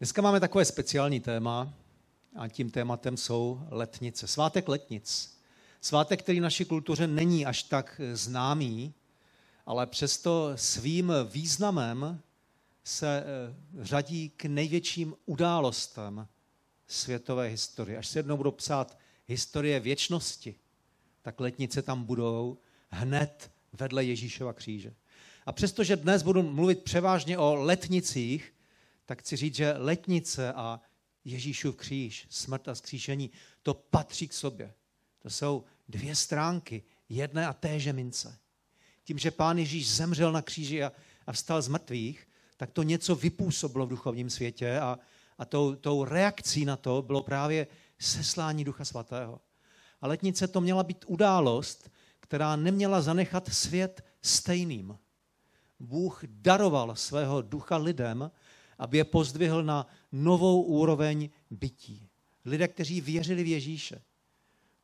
Dneska máme takové speciální téma a tím tématem jsou letnice. Svátek letnic. Svátek, který v naší kultuře není až tak známý, ale přesto svým významem se eh, řadí k největším událostem světové historie. Až se jednou budou psát historie věčnosti, tak letnice tam budou hned vedle Ježíšova kříže. A přestože dnes budu mluvit převážně o letnicích, tak chci říct, že letnice a Ježíšův kříž, smrt a skříšení, to patří k sobě. To jsou dvě stránky jedné a téže mince. Tím, že pán Ježíš zemřel na kříži a, a vstal z mrtvých, tak to něco vypůsobilo v duchovním světě a, a tou, tou reakcí na to bylo právě seslání Ducha Svatého. A letnice to měla být událost, která neměla zanechat svět stejným. Bůh daroval svého ducha lidem, aby je pozdvihl na novou úroveň bytí. Lidé, kteří věřili v Ježíše,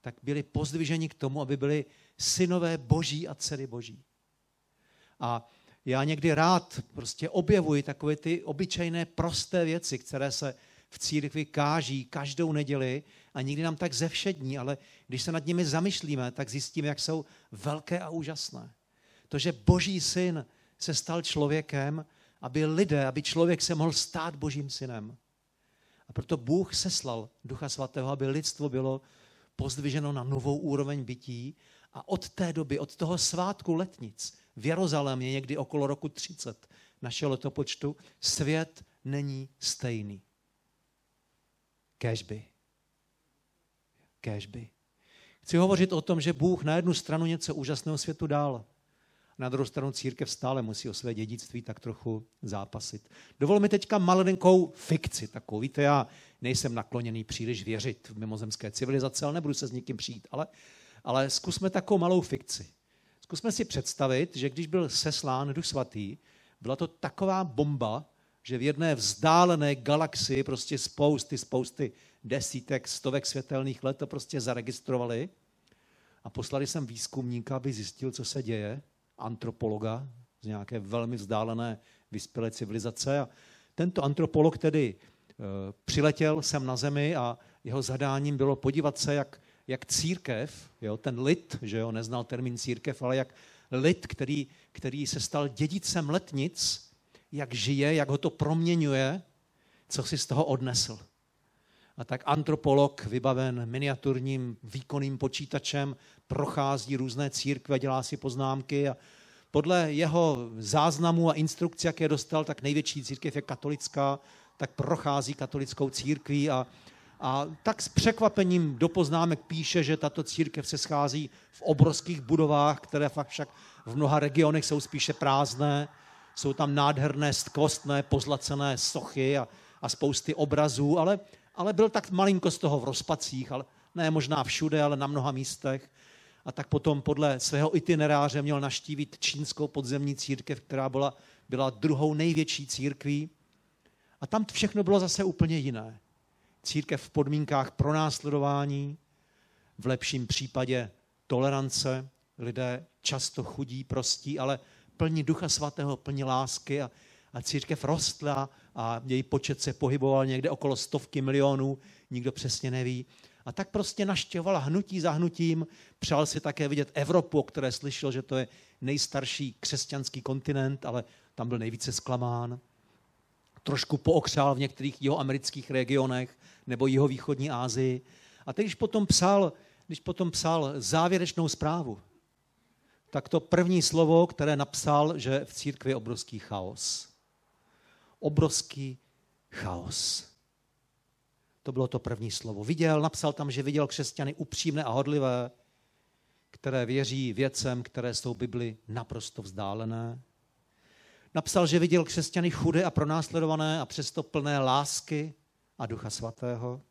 tak byli pozdviženi k tomu, aby byli synové boží a dcery boží. A já někdy rád prostě objevuji takové ty obyčejné prosté věci, které se v církvi káží každou neděli a nikdy nám tak zevšední, ale když se nad nimi zamyslíme, tak zjistíme, jak jsou velké a úžasné. To, že boží syn se stal člověkem, aby lidé, aby člověk se mohl stát božím synem. A proto Bůh seslal Ducha Svatého, aby lidstvo bylo pozdviženo na novou úroveň bytí a od té doby, od toho svátku letnic, v Jeruzalémě někdy okolo roku 30 našeho letopočtu, svět není stejný. Kéžby. Kéžby. Chci hovořit o tom, že Bůh na jednu stranu něco úžasného světu dal. Na druhou stranu církev stále musí o své dědictví tak trochu zápasit. Dovol mi teďka malinkou fikci takovou. Víte, já nejsem nakloněný příliš věřit v mimozemské civilizace, ale nebudu se s nikým přijít. Ale, ale zkusme takovou malou fikci. Zkusme si představit, že když byl seslán Duch Svatý, byla to taková bomba, že v jedné vzdálené galaxii prostě spousty, spousty desítek, stovek světelných let to prostě zaregistrovali a poslali sem výzkumníka, aby zjistil, co se děje, antropologa z nějaké velmi vzdálené vyspělé civilizace a tento antropolog tedy e, přiletěl sem na zemi a jeho zadáním bylo podívat se, jak jak církev, jo, ten lid, že jo, neznal termín církev, ale jak lid, který, který se stal dědicem letnic, jak žije, jak ho to proměňuje, co si z toho odnesl. A tak antropolog, vybaven miniaturním výkonným počítačem, prochází různé církve, dělá si poznámky a podle jeho záznamu a instrukcí, jak je dostal, tak největší církev je katolická, tak prochází katolickou církví a a tak s překvapením do poznámek píše, že tato církev se schází v obrovských budovách, které fakt však v mnoha regionech jsou spíše prázdné. Jsou tam nádherné, skvostné, pozlacené sochy a, a spousty obrazů, ale, ale byl tak malinko z toho v rozpacích, ale ne možná všude, ale na mnoha místech. A tak potom podle svého itineráře měl naštívit čínskou podzemní církev, která byla, byla druhou největší církví. A tam všechno bylo zase úplně jiné církev v podmínkách pronásledování, v lepším případě tolerance, lidé často chudí, prostí, ale plní ducha svatého, plní lásky a, a církev rostla a její počet se pohyboval někde okolo stovky milionů, nikdo přesně neví. A tak prostě naštěvoval hnutí za hnutím, přál si také vidět Evropu, o které slyšel, že to je nejstarší křesťanský kontinent, ale tam byl nejvíce zklamán. Trošku pookřál v některých jeho amerických regionech, nebo jeho východní Ázii. A teď, když potom psal, když potom psal závěrečnou zprávu, tak to první slovo, které napsal, že v církvi je obrovský chaos. Obrovský chaos. To bylo to první slovo. Viděl, napsal tam, že viděl křesťany upřímné a hodlivé, které věří věcem, které jsou Bibli naprosto vzdálené. Napsal, že viděl křesťany chudé a pronásledované a přesto plné lásky, a Ducha Svatého.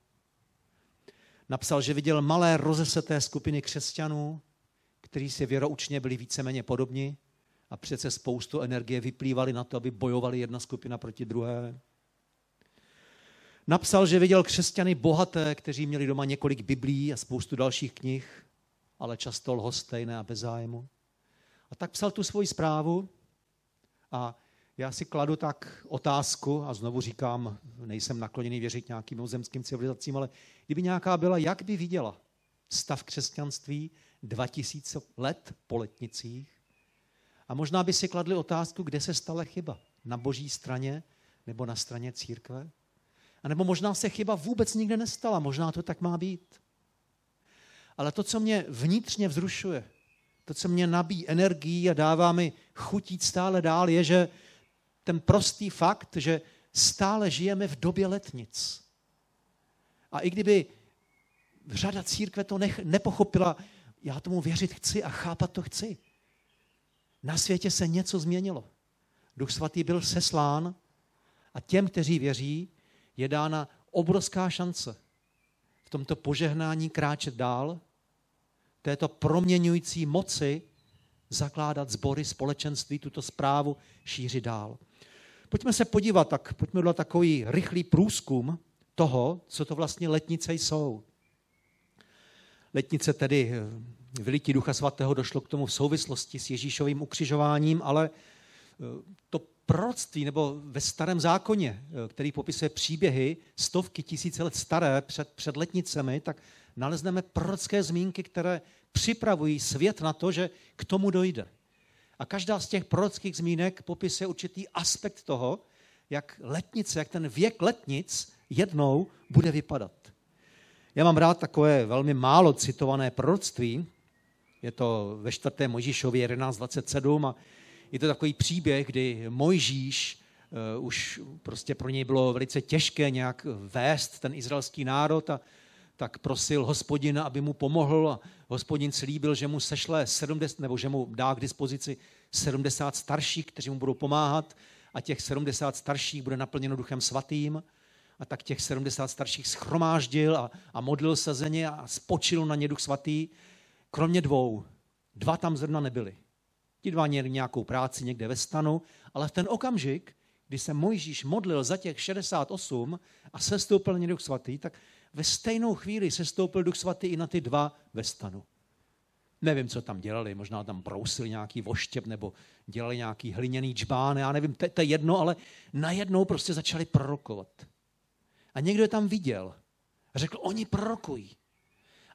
Napsal, že viděl malé rozeseté skupiny křesťanů, kteří si věroučně byli víceméně podobni a přece spoustu energie vyplývali na to, aby bojovali jedna skupina proti druhé. Napsal, že viděl křesťany bohaté, kteří měli doma několik biblí a spoustu dalších knih, ale často lhostejné a bez zájmu. A tak psal tu svoji zprávu a já si kladu tak otázku, a znovu říkám, nejsem nakloněný věřit nějakým mimozemským civilizacím, ale kdyby nějaká byla, jak by viděla stav křesťanství 2000 let po letnicích? A možná by si kladli otázku, kde se stala chyba. Na boží straně nebo na straně církve? A nebo možná se chyba vůbec nikde nestala, možná to tak má být. Ale to, co mě vnitřně vzrušuje, to, co mě nabíjí energií a dává mi chutit stále dál, je, že ten prostý fakt, že stále žijeme v době letnic. A i kdyby řada církve to nech, nepochopila, já tomu věřit chci a chápat to chci. Na světě se něco změnilo. Duch svatý byl seslán a těm, kteří věří, je dána obrovská šance v tomto požehnání kráčet dál, této proměňující moci zakládat sbory, společenství, tuto zprávu šířit dál. Pojďme se podívat, tak pojďme do takový rychlý průzkum toho, co to vlastně letnice jsou. Letnice tedy vylití Ducha Svatého došlo k tomu v souvislosti s Ježíšovým ukřižováním, ale eh, to proroctví, nebo ve starém zákoně, eh, který popisuje příběhy stovky tisíce let staré před, před letnicemi, tak nalezneme prorocké zmínky, které připravují svět na to, že k tomu dojde. A každá z těch prorockých zmínek popisuje určitý aspekt toho, jak letnice, jak ten věk letnic jednou bude vypadat. Já mám rád takové velmi málo citované proroctví. Je to ve 4. Mojžíšově 11.27 a je to takový příběh, kdy Mojžíš uh, už prostě pro něj bylo velice těžké nějak vést ten izraelský národ a tak prosil hospodina, aby mu pomohl a hospodin slíbil, že mu sešle 70, nebo že mu dá k dispozici 70 starších, kteří mu budou pomáhat a těch 70 starších bude naplněno duchem svatým. A tak těch 70 starších schromáždil a, a modlil se za ně a spočil na ně duch svatý. Kromě dvou. Dva tam zrovna nebyli. Ti dva měli nějakou práci někde ve stanu, ale v ten okamžik, kdy se Mojžíš modlil za těch 68 a sestoupil na duch svatý, tak ve stejnou chvíli se stoupil Duch Svatý i na ty dva ve stanu. Nevím, co tam dělali, možná tam brousili nějaký voštěp nebo dělali nějaký hliněný džbán, já nevím, to je jedno, ale najednou prostě začali prorokovat. A někdo je tam viděl a řekl, oni prorokují.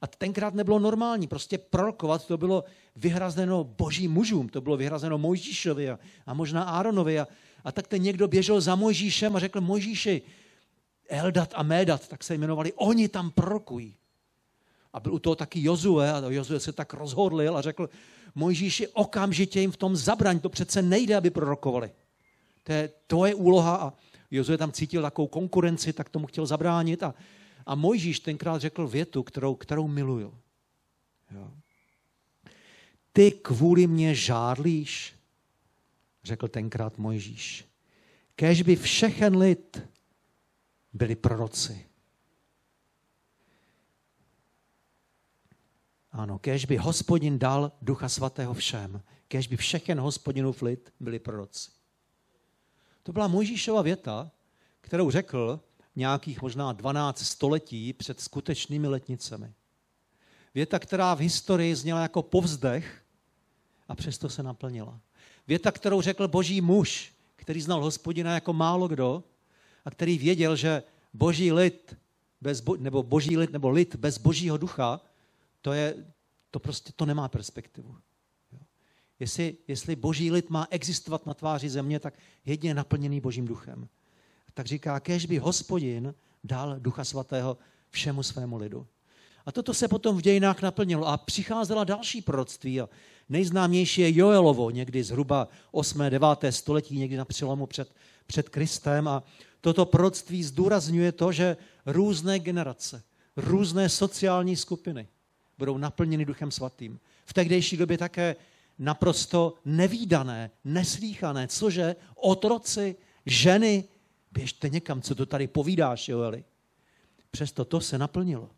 A tenkrát nebylo normální, prostě prorokovat to bylo vyhrazeno božím mužům, to bylo vyhrazeno Mojžíšovi a, a možná Áronovi. A, a tak ten někdo běžel za Mojžíšem a řekl, Mojžíši, Eldat a Médat, tak se jmenovali, oni tam prorokují. A byl u toho taky Jozue a Jozue se tak rozhodlil a řekl, Mojžíši, okamžitě jim v tom zabraň, to přece nejde, aby prorokovali. To je tvoje úloha a Jozue tam cítil takovou konkurenci, tak tomu chtěl zabránit a, a Mojžíš tenkrát řekl větu, kterou, kterou miluju. Jo. Ty kvůli mě žádlíš, řekl tenkrát Mojžíš. Kež by všechen lid byli proroci. Ano, kež by hospodin dal ducha svatého všem, kež by všechen hospodinův lid byli proroci. To byla Mojžíšova věta, kterou řekl nějakých možná 12 století před skutečnými letnicemi. Věta, která v historii zněla jako povzdech a přesto se naplnila. Věta, kterou řekl boží muž, který znal hospodina jako málo kdo a který věděl, že boží lid, bez bo, nebo boží lid, nebo lid bez božího ducha, to, je, to prostě to nemá perspektivu. Jestli, jestli boží lid má existovat na tváři země, tak jedině naplněný božím duchem. Tak říká, kež by hospodin dal ducha svatého všemu svému lidu. A toto se potom v dějinách naplnilo a přicházela další proroctví. Nejznámější je Joelovo, někdy zhruba 8. 9. století, někdy na přelomu před, před Kristem. A toto proroctví zdůrazňuje to, že různé generace, různé sociální skupiny budou naplněny Duchem Svatým. V tehdejší době také naprosto nevýdané, neslíchané, cože otroci, ženy, běžte někam, co to tady povídáš, Joeli. Přesto to se naplnilo.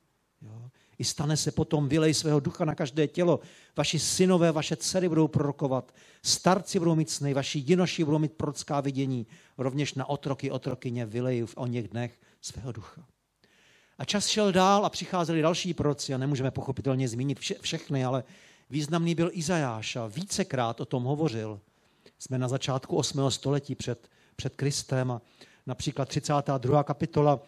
Jo. I stane se potom, vylej svého ducha na každé tělo. Vaši synové, vaše dcery budou prorokovat, starci budou mít sny, vaši jinoši budou mít prorocká vidění. Rovněž na otroky, otrokyně vylej v o něch dnech svého ducha. A čas šel dál a přicházeli další proroci a nemůžeme pochopitelně zmínit vše, všechny, ale významný byl Izajáš a vícekrát o tom hovořil. Jsme na začátku 8. století před, před Kristem a například 32. kapitola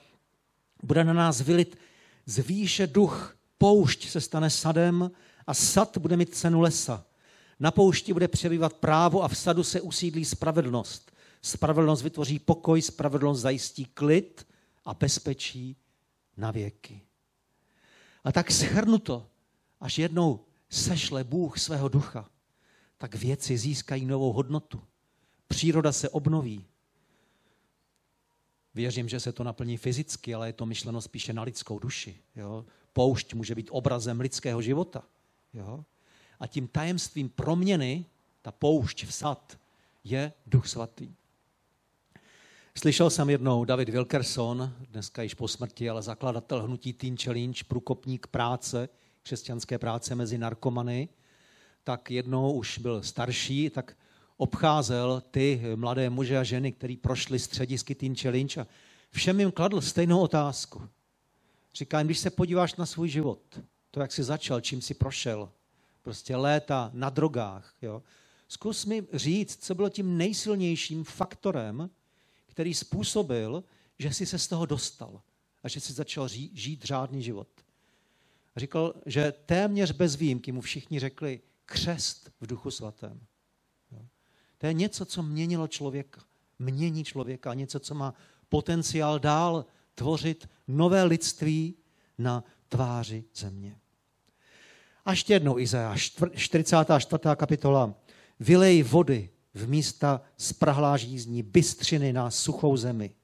bude na nás vylit z výše duch, poušť se stane sadem a sad bude mít cenu lesa. Na poušti bude přebývat právo a v sadu se usídlí spravedlnost. Spravedlnost vytvoří pokoj, spravedlnost zajistí klid a bezpečí na věky. A tak schrnuto, až jednou sešle Bůh svého ducha, tak věci získají novou hodnotu. Příroda se obnoví. Věřím, že se to naplní fyzicky, ale je to myšleno spíše na lidskou duši. Jo? Poušť může být obrazem lidského života. Jo? A tím tajemstvím proměny, ta poušť v sad, je Duch Svatý. Slyšel jsem jednou David Wilkerson, dneska již po smrti, ale zakladatel hnutí Teen Challenge, průkopník práce, křesťanské práce mezi narkomany, tak jednou už byl starší, tak obcházel ty mladé muže a ženy, kteří prošli středisky Teen Challenge a všem jim kladl stejnou otázku. Říká když se podíváš na svůj život, to, jak jsi začal, čím jsi prošel, prostě léta na drogách, jo, zkus mi říct, co bylo tím nejsilnějším faktorem, který způsobil, že jsi se z toho dostal a že jsi začal žít řádný život. Říkal, že téměř bez výjimky mu všichni řekli křest v duchu svatém. To je něco, co měnilo člověka. Mění člověka. Něco, co má potenciál dál tvořit nové lidství na tváři země. A ještě jednou Izajáš, 44. kapitola. Vylej vody v místa sprahlá žízní, bystřiny na suchou zemi.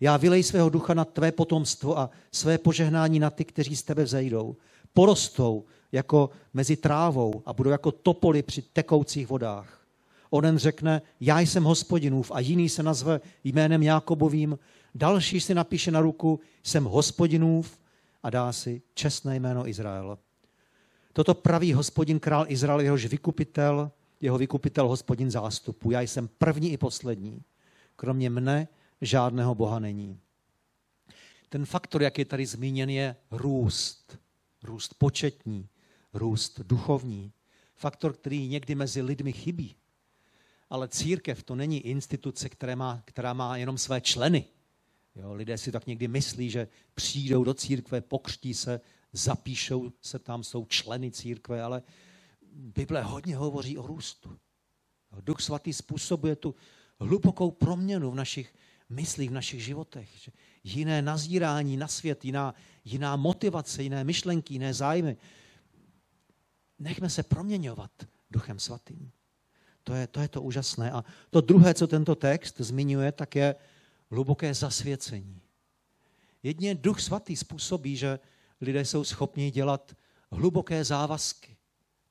Já vylej svého ducha na tvé potomstvo a své požehnání na ty, kteří z tebe vzejdou. Porostou jako mezi trávou a budou jako topoly při tekoucích vodách. Onen řekne, já jsem hospodinův a jiný se nazve jménem Jákobovým, další si napíše na ruku, jsem hospodinův a dá si čestné jméno Izrael. Toto praví hospodin král Izrael, jehož vykupitel, jeho vykupitel hospodin zástupu. Já jsem první i poslední. Kromě mne žádného Boha není. Ten faktor, jak je tady zmíněn, je růst. Růst početní, růst duchovní. Faktor, který někdy mezi lidmi chybí. Ale církev to není instituce, která má, která má jenom své členy. Jo, lidé si tak někdy myslí, že přijdou do církve, pokřtí se, zapíšou se tam, jsou členy církve, ale Bible hodně hovoří o růstu. Duch svatý způsobuje tu hlubokou proměnu v našich myslích, v našich životech. Jiné nazírání na svět, jiná, jiná motivace, jiné myšlenky, jiné zájmy. Nechme se proměňovat Duchem svatým. To je, to je to úžasné. A to druhé, co tento text zmiňuje, tak je hluboké zasvěcení. Jedině Duch svatý způsobí, že lidé jsou schopni dělat hluboké závazky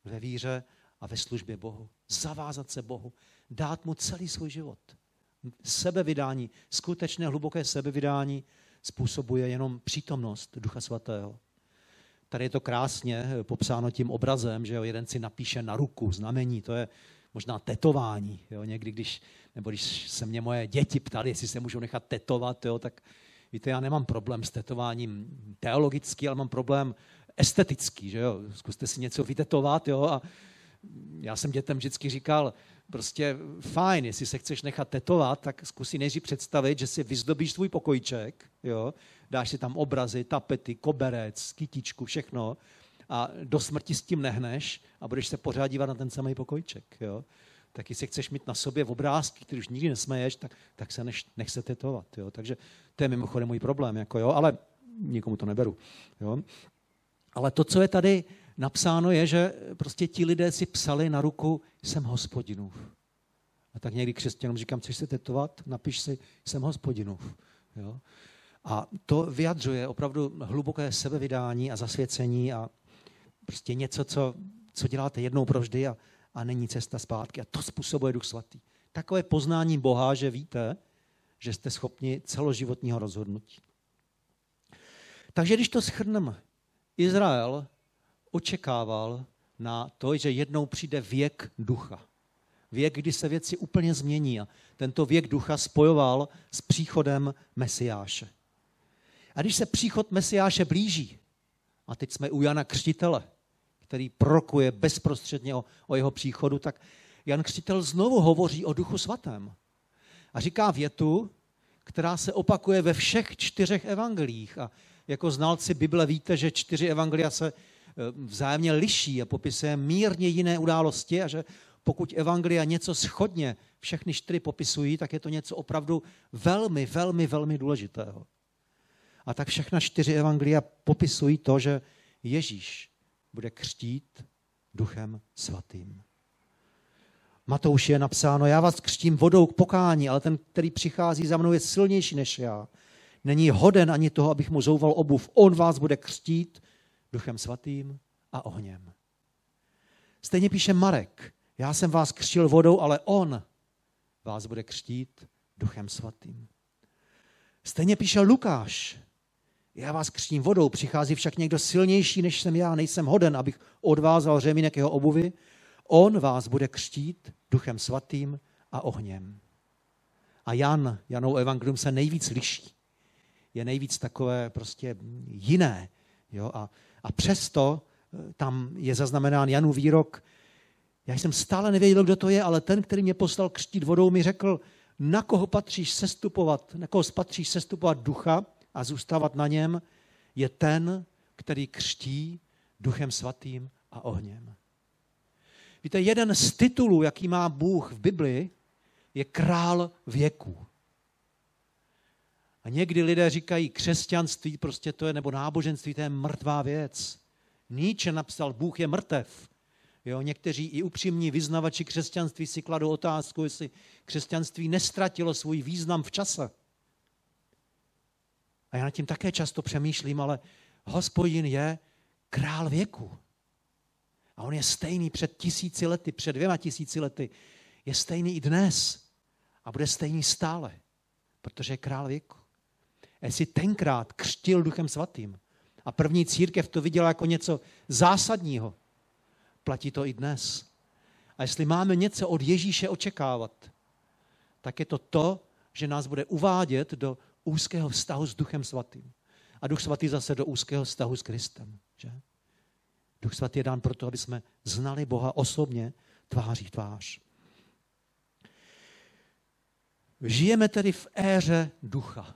ve víře a ve službě Bohu. Zavázat se Bohu, dát mu celý svůj život. Sebevydání, skutečné hluboké sebevydání způsobuje jenom přítomnost Ducha Svatého. Tady je to krásně popsáno tím obrazem, že jeden si napíše na ruku znamení, to je možná tetování. Jo, někdy, když, nebo když se mě moje děti ptali, jestli se můžou nechat tetovat, jo, tak víte, já nemám problém s tetováním teologický, ale mám problém estetický, že jo. Zkuste si něco vytetovat, jo, a já jsem dětem vždycky říkal, prostě fajn, jestli se chceš nechat tetovat, tak zkusí nejdřív představit, že si vyzdobíš svůj pokojček, jo, dáš si tam obrazy, tapety, koberec, kytičku, všechno a do smrti s tím nehneš a budeš se pořád dívat na ten samý pokojček. Jo? Tak jestli chceš mít na sobě obrázky, který už nikdy nesmeješ, tak, tak se nech, nech se tetovat. Jo? Takže to je mimochodem můj problém, jako jo? ale nikomu to neberu. Jo? Ale to, co je tady napsáno, je, že prostě ti lidé si psali na ruku, jsem hospodinův. A tak někdy křesťanům říkám, chceš se tetovat? Napiš si, jsem hospodinův. Jo? A to vyjadřuje opravdu hluboké sebevydání a zasvěcení a prostě něco, co, co děláte jednou provždy a, a není cesta zpátky. A to způsobuje Duch Svatý. Takové poznání Boha, že víte, že jste schopni celoživotního rozhodnutí. Takže když to schrneme, Izrael očekával na to, že jednou přijde věk ducha. Věk, kdy se věci úplně změní. A tento věk ducha spojoval s příchodem Mesiáše. A když se příchod Mesiáše blíží, a teď jsme u Jana Křtitele, který prokuje bezprostředně o, o jeho příchodu, tak Jan Křtitel znovu hovoří o duchu svatém. A říká větu, která se opakuje ve všech čtyřech evangelích. A jako znalci Bible víte, že čtyři evangelia se e, vzájemně liší a popisuje mírně jiné události a že pokud evangelia něco schodně všechny čtyři popisují, tak je to něco opravdu velmi, velmi, velmi důležitého. A tak všechna čtyři evangelia popisují to, že Ježíš bude křtít duchem svatým. Matouš je napsáno, já vás křtím vodou k pokání, ale ten, který přichází za mnou, je silnější než já. Není hoden ani toho, abych mu zouval obuv. On vás bude křtít duchem svatým a ohněm. Stejně píše Marek, já jsem vás křtil vodou, ale on vás bude křtít duchem svatým. Stejně píše Lukáš, já vás křtím vodou, přichází však někdo silnější, než jsem já, nejsem hoden, abych odvázal řemínek jeho obuvy. On vás bude křtít duchem svatým a ohněm. A Jan, Janou evangelium se nejvíc liší. Je nejvíc takové prostě jiné. Jo? A, a přesto eh, tam je zaznamenán Janův výrok, já jsem stále nevěděl, kdo to je, ale ten, který mě poslal křtít vodou, mi řekl, na koho patříš sestupovat, na koho patříš sestupovat ducha a zůstávat na něm, je ten, který křtí duchem svatým a ohněm. Víte, jeden z titulů, jaký má Bůh v Biblii, je král věku. A někdy lidé říkají, křesťanství prostě to je, nebo náboženství, to je mrtvá věc. Níče napsal, Bůh je mrtev. Jo, někteří i upřímní vyznavači křesťanství si kladou otázku, jestli křesťanství nestratilo svůj význam v čase. A já nad tím také často přemýšlím, ale hospodin je král věku. A on je stejný před tisíci lety, před dvěma tisíci lety. Je stejný i dnes. A bude stejný stále, protože je král věku. A jestli tenkrát křtil duchem svatým a první církev to viděla jako něco zásadního, platí to i dnes. A jestli máme něco od Ježíše očekávat, tak je to to, že nás bude uvádět do úzkého vztahu s Duchem Svatým. A Duch Svatý zase do úzkého vztahu s Kristem. Že? Duch Svatý je dán proto, aby jsme znali Boha osobně, tváří tvář. Žijeme tedy v éře ducha.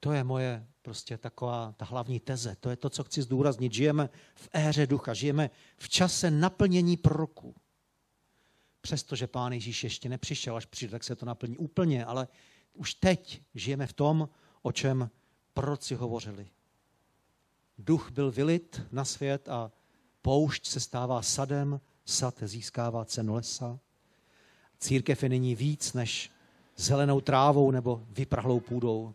To je moje prostě taková ta hlavní teze. To je to, co chci zdůraznit. Žijeme v éře ducha, žijeme v čase naplnění proroků. Přestože Pán Ježíš ještě nepřišel, až přijde, tak se to naplní úplně, ale už teď žijeme v tom, o čem proroci hovořili. Duch byl vylit na svět a poušť se stává sadem, sad získává cenu lesa. Církev je nyní víc než zelenou trávou nebo vyprahlou půdou.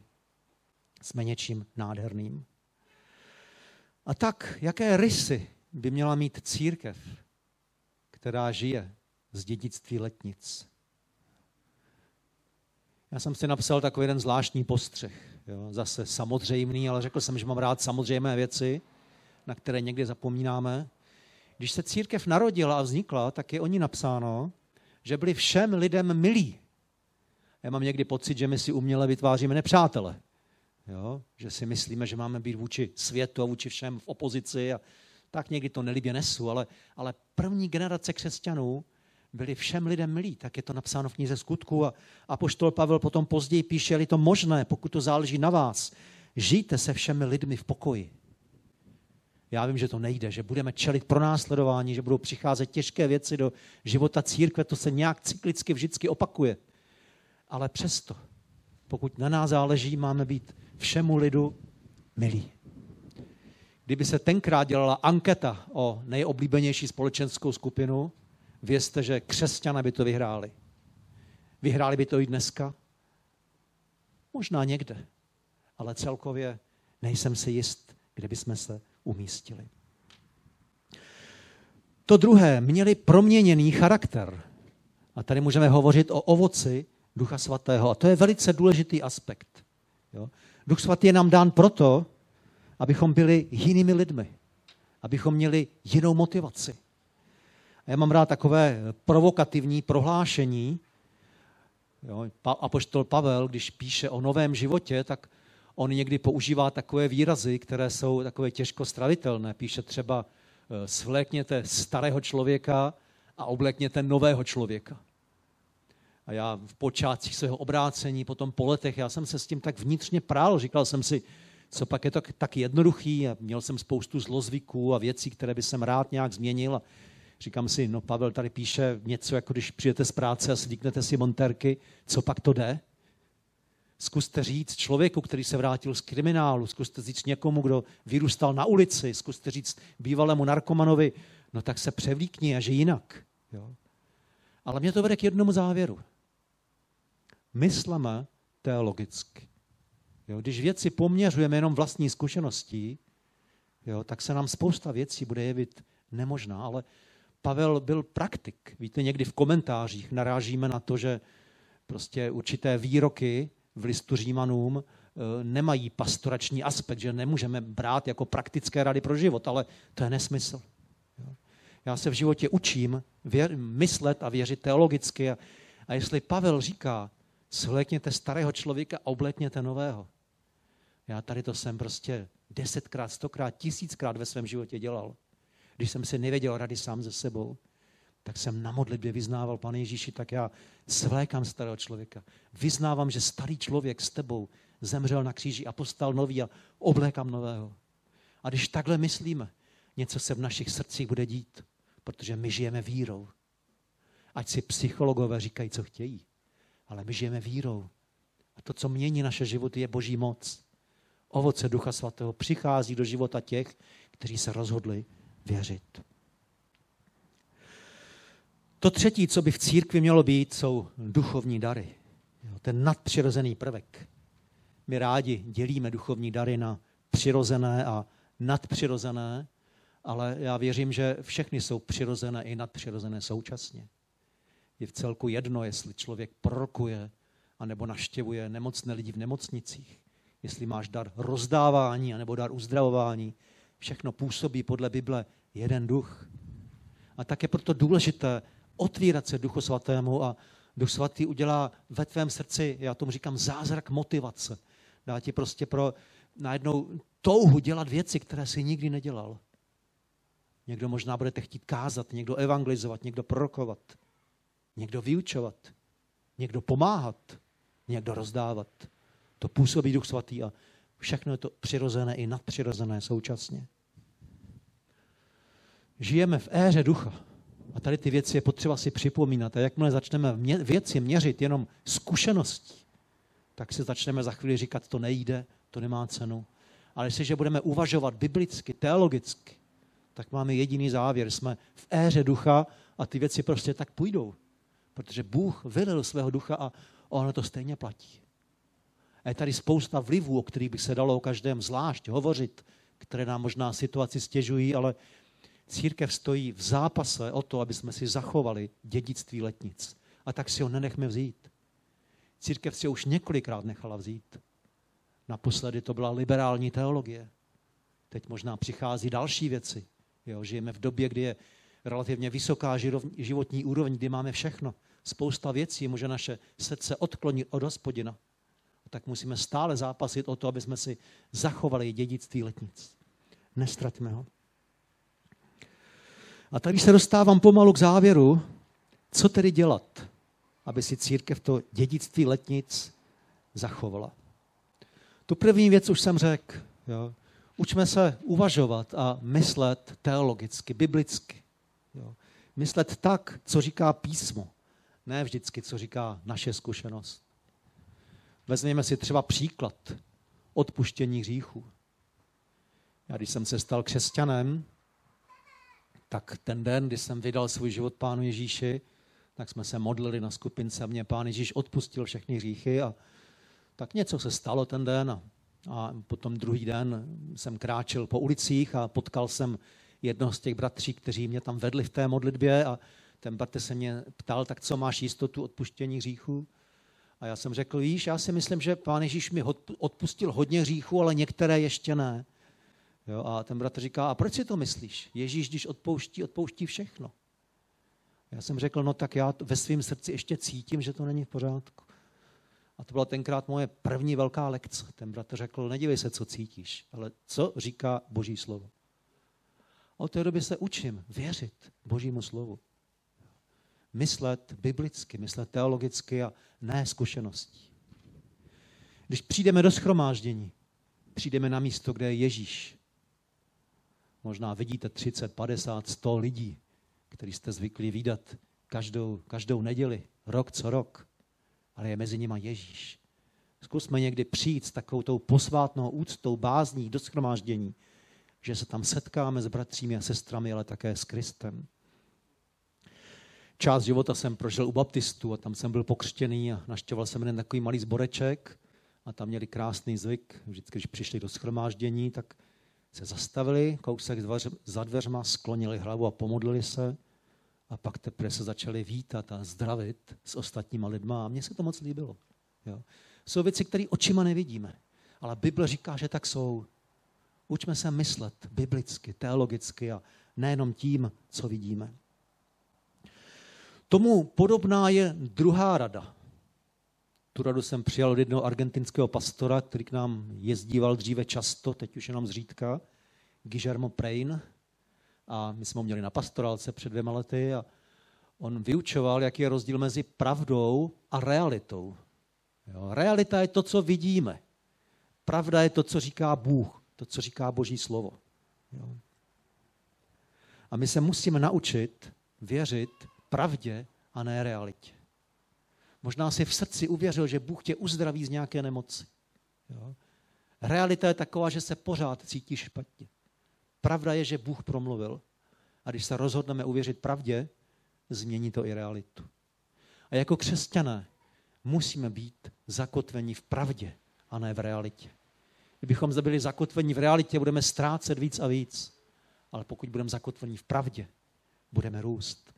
Jsme něčím nádherným. A tak, jaké rysy by měla mít církev, která žije z dědictví letnic? Já jsem si napsal takový jeden zvláštní postřeh. Jo, zase samozřejmný, ale řekl jsem, že mám rád samozřejmé věci, na které někdy zapomínáme. Když se církev narodila a vznikla, tak je o ní napsáno, že byli všem lidem milí. Já mám někdy pocit, že my si uměle vytváříme nepřátele. Jo? Že si myslíme, že máme být vůči světu a vůči všem v opozici a tak někdy to nelibě nesu, ale, ale první generace křesťanů byli všem lidem milí, tak je to napsáno v knize skutku a, a poštol Pavel potom později píše, je to možné, pokud to záleží na vás, žijte se všemi lidmi v pokoji. Já vím, že to nejde, že budeme čelit pro následování, že budou přicházet těžké věci do života církve, to se nějak cyklicky vždycky opakuje. Ale přesto, pokud na nás záleží, máme být všemu lidu milí. Kdyby se tenkrát dělala anketa o nejoblíbenější společenskou skupinu, vězte, že křesťané by to vyhráli. Vyhráli by to i dneska? Možná někde, ale celkově nejsem si jist, kde bychom se umístili. To druhé, měli proměněný charakter. A tady můžeme hovořit o ovoci Ducha Svatého. A to je velice důležitý aspekt. Jo? Duch Svatý je nám dán proto, abychom byli jinými lidmi. Abychom měli jinou motivaci. A já mám rád takové provokativní prohlášení. Jo, Apoštol Pavel, když píše o novém životě, tak on někdy používá takové výrazy, které jsou takové těžko stravitelné. Píše třeba, eh, svlékněte starého člověka a oblekněte nového člověka. A já v počátcích svého obrácení, potom po letech, já jsem se s tím tak vnitřně prál. Říkal jsem si, co pak je to tak jednoduchý. A měl jsem spoustu zlozvyků a věcí, které by jsem rád nějak změnil. A říkám si, no Pavel tady píše něco, jako když přijete z práce a slíknete si monterky, co pak to jde? Zkuste říct člověku, který se vrátil z kriminálu, zkuste říct někomu, kdo vyrůstal na ulici, zkuste říct bývalému narkomanovi, no tak se převlíkni a že jinak. Jo? Ale mě to vede k jednomu závěru. Myslíme teologicky. Jo? Když věci poměřujeme jenom vlastní zkušeností, jo, tak se nám spousta věcí bude jevit nemožná. Ale Pavel byl praktik. Víte, někdy v komentářích narážíme na to, že prostě určité výroky v listu Římanům eh, nemají pastorační aspekt, že nemůžeme brát jako praktické rady pro život, ale to je nesmysl. Já se v životě učím věr, myslet a věřit teologicky a, a jestli Pavel říká, svlékněte starého člověka a oblékněte nového. Já tady to jsem prostě desetkrát, stokrát, tisíckrát ve svém životě dělal. Když jsem si nevěděl rady sám ze sebou, tak jsem na modlitbě vyznával, pane Ježíši, tak já svlékám starého člověka. Vyznávám, že starý člověk s tebou zemřel na kříži a postal nový a oblékám nového. A když takhle myslíme, něco se v našich srdcích bude dít, protože my žijeme vírou. Ať si psychologové říkají, co chtějí, ale my žijeme vírou. A to, co mění naše životy, je boží moc. Ovoce Ducha Svatého přichází do života těch, kteří se rozhodli věřit. To třetí, co by v církvi mělo být, jsou duchovní dary. Ten nadpřirozený prvek. My rádi dělíme duchovní dary na přirozené a nadpřirozené, ale já věřím, že všechny jsou přirozené i nadpřirozené současně. Je v celku jedno, jestli člověk prorokuje anebo naštěvuje nemocné lidi v nemocnicích, jestli máš dar rozdávání anebo dar uzdravování. Všechno působí podle Bible jeden duch. A tak je proto důležité otvírat se Duchu Svatému a Duch Svatý udělá ve tvém srdci, já tomu říkám, zázrak motivace. Dá ti prostě pro najednou touhu dělat věci, které si nikdy nedělal. Někdo možná budete chtít kázat, někdo evangelizovat, někdo prorokovat, někdo vyučovat, někdo pomáhat, někdo rozdávat. To působí Duch Svatý a všechno je to přirozené i nadpřirozené současně. Žijeme v éře ducha. A tady ty věci je potřeba si připomínat. A jakmile začneme mě, věci měřit jenom zkušeností, tak si začneme za chvíli říkat, to nejde, to nemá cenu. Ale jestliže budeme uvažovat biblicky, teologicky, tak máme jediný závěr. Jsme v éře ducha a ty věci prostě tak půjdou. Protože Bůh vylil svého ducha a ono to stejně platí. A je tady spousta vlivů, o kterých by se dalo o každém zvlášť hovořit, které nám možná situaci stěžují, ale církev stojí v zápase o to, aby jsme si zachovali dědictví letnic. A tak si ho nenechme vzít. Církev si ho už několikrát nechala vzít. Naposledy to byla liberální teologie. Teď možná přichází další věci. Jo, žijeme v době, kdy je relativně vysoká životní úroveň, kdy máme všechno. Spousta věcí může naše srdce odklonit od hospodina. Tak musíme stále zápasit o to, aby jsme si zachovali dědictví letnic. Nestratíme ho. A tady se dostávám pomalu k závěru, co tedy dělat, aby si církev to dědictví letnic zachovala. Tu první věc už jsem řekl. Jo. Učme se uvažovat a myslet teologicky, biblicky. Jo. Myslet tak, co říká písmo, ne vždycky, co říká naše zkušenost. Vezměme si třeba příklad odpuštění hříchů. Já když jsem se stal křesťanem, tak ten den, kdy jsem vydal svůj život Pánu Ježíši, tak jsme se modlili na skupince a mě Pán Ježíš odpustil všechny hříchy a tak něco se stalo ten den a, a potom druhý den jsem kráčel po ulicích a potkal jsem jednoho z těch bratří, kteří mě tam vedli v té modlitbě a ten bratr se mě ptal, tak co máš jistotu odpuštění hříchů? A já jsem řekl, víš, já si myslím, že pán Ježíš mi odpustil hodně hříchů, ale některé ještě ne. Jo, a ten bratr říká, a proč si to myslíš? Ježíš, když odpouští, odpouští všechno. Já jsem řekl, no tak já ve svém srdci ještě cítím, že to není v pořádku. A to byla tenkrát moje první velká lekce. Ten bratr řekl, nedívej se, co cítíš, ale co říká Boží slovo. A od té doby se učím věřit Božímu slovu. Myslet biblicky, myslet teologicky a ne zkušeností. Když přijdeme do schromáždění, přijdeme na místo, kde je Ježíš. Možná vidíte 30, 50, 100 lidí, který jste zvyklí výdat každou, každou neděli, rok co rok. Ale je mezi nimi Ježíš. Zkusme někdy přijít s takovou tou posvátnou úctou, bázní do schromáždění, že se tam setkáme s bratřími a sestrami, ale také s Kristem. Část života jsem prožil u baptistů a tam jsem byl pokřtěný a naštěval jsem jeden takový malý zboreček a tam měli krásný zvyk. Vždycky, když přišli do schromáždění, tak se zastavili, kousek za dveřma, sklonili hlavu a pomodlili se a pak teprve se začali vítat a zdravit s ostatníma lidma a mně se to moc líbilo. Jo. Jsou věci, které očima nevidíme, ale Bible říká, že tak jsou. Učme se myslet biblicky, teologicky a nejenom tím, co vidíme. Tomu podobná je druhá rada. Tu radu jsem přijal od jednoho argentinského pastora, který k nám jezdíval dříve často, teď už jenom zřídka, Guillermo Prein. A my jsme ho měli na pastorálce před dvěma lety a on vyučoval, jaký je rozdíl mezi pravdou a realitou. Jo, realita je to, co vidíme. Pravda je to, co říká Bůh, to, co říká Boží slovo. Jo. A my se musíme naučit věřit pravdě a ne realitě. Možná si v srdci uvěřil, že Bůh tě uzdraví z nějaké nemoci. Jo. Realita je taková, že se pořád cítíš špatně. Pravda je, že Bůh promluvil. A když se rozhodneme uvěřit pravdě, změní to i realitu. A jako křesťané musíme být zakotveni v pravdě a ne v realitě. Kdybychom byli zakotveni v realitě, budeme ztrácet víc a víc. Ale pokud budeme zakotveni v pravdě, budeme růst.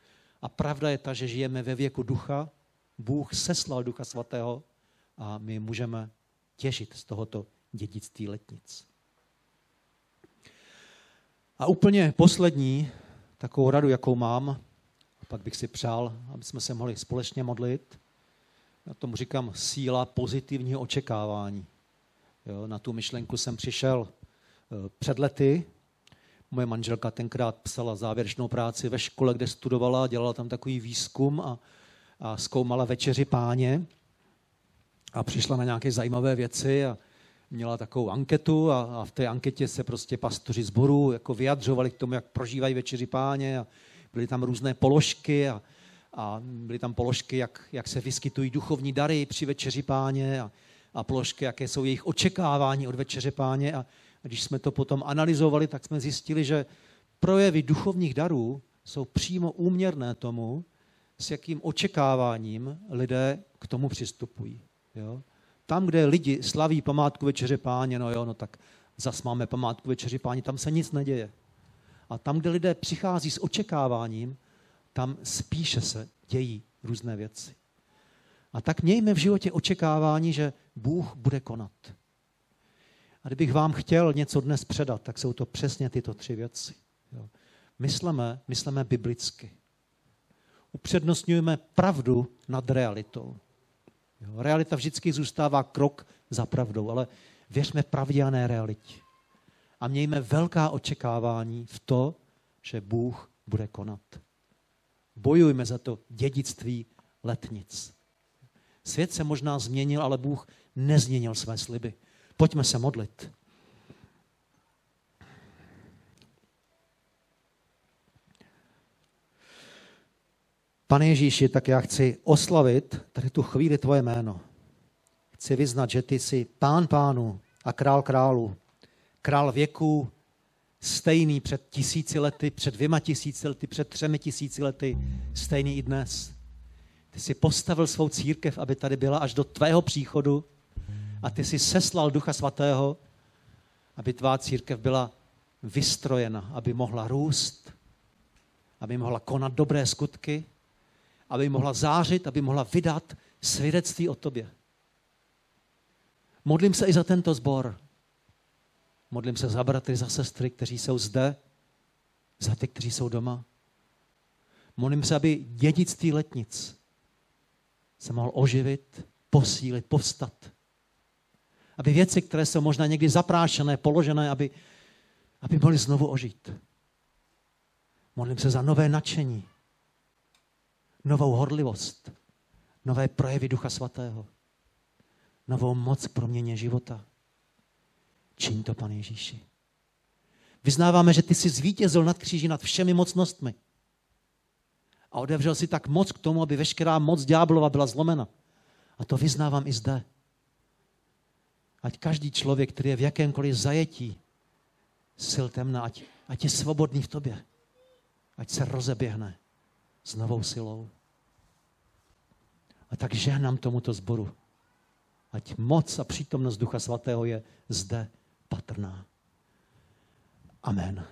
A pravda je ta, že žijeme ve věku ducha, Bůh seslal ducha svatého a my můžeme těžit z tohoto dědictví letnic. A úplně poslední takovou radu, jakou mám, a pak bych si přál, aby jsme se mohli společně modlit, já tomu říkám síla pozitivního očekávání. Jo, na tu myšlenku jsem přišel eh, před lety. Moje manželka tenkrát psala závěrečnou práci ve škole, kde studovala, dělala tam takový výzkum a, a zkoumala večeři páně a přišla na nějaké zajímavé věci a měla takovou anketu a, a v té anketě se prostě pastoři zboru jako vyjadřovali k tomu, jak prožívají večeři páně a byly tam různé položky a, a byly tam položky, jak, jak se vyskytují duchovní dary při večeři páně a, a položky, jaké jsou jejich očekávání od večeře páně. A, a když jsme to potom analyzovali, tak jsme zjistili, že projevy duchovních darů jsou přímo úměrné tomu, s jakým očekáváním lidé k tomu přistupují. Jo? Tam, kde lidi slaví památku večeře páně, no jo, no tak zas máme památku večeři páně, tam se nic neděje. A tam, kde lidé přichází s očekáváním, tam spíše se dějí různé věci. A tak mějme v životě očekávání, že Bůh bude konat. A kdybych vám chtěl něco dnes předat, tak jsou to přesně tyto tři věci. Jo. Mysleme, mysleme biblicky. Upřednostňujeme pravdu nad realitou. Realita vždycky zůstává krok za pravdou, ale věřme pravdě a ne realitě. A mějme velká očekávání v to, že Bůh bude konat. Bojujme za to dědictví letnic. Svět se možná změnil, ale Bůh nezměnil své sliby. Pojďme se modlit. Pane Ježíši, tak já chci oslavit tady tu chvíli tvoje jméno. Chci vyznat, že ty jsi pán pánu a král králu, král věku, stejný před tisíci lety, před dvěma tisíci lety, před třemi tisíci lety, stejný i dnes. Ty jsi postavil svou církev, aby tady byla až do tvého příchodu a ty jsi seslal Ducha Svatého, aby tvá církev byla vystrojena, aby mohla růst, aby mohla konat dobré skutky, aby mohla zářit, aby mohla vydat svědectví o tobě. Modlím se i za tento sbor. Modlím se za bratry, za sestry, kteří jsou zde, za ty, kteří jsou doma. Modlím se, aby dědictví letnic se mohl oživit, posílit, povstat. Aby věci, které jsou možná někdy zaprášené, položené, aby, aby mohly znovu ožít. Modlím se za nové nadšení, novou horlivost, nové projevy Ducha Svatého, novou moc pro měně života. Čiň to, pane Ježíši. Vyznáváme, že ty jsi zvítězil nad kříži, nad všemi mocnostmi. A odevřel si tak moc k tomu, aby veškerá moc ďáblova byla zlomena. A to vyznávám i zde. Ať každý člověk, který je v jakémkoliv zajetí sil temna, ať, ať je svobodný v tobě. Ať se rozeběhne s novou silou. A tak žehnám tomuto zboru. Ať moc a přítomnost Ducha Svatého je zde patrná. Amen.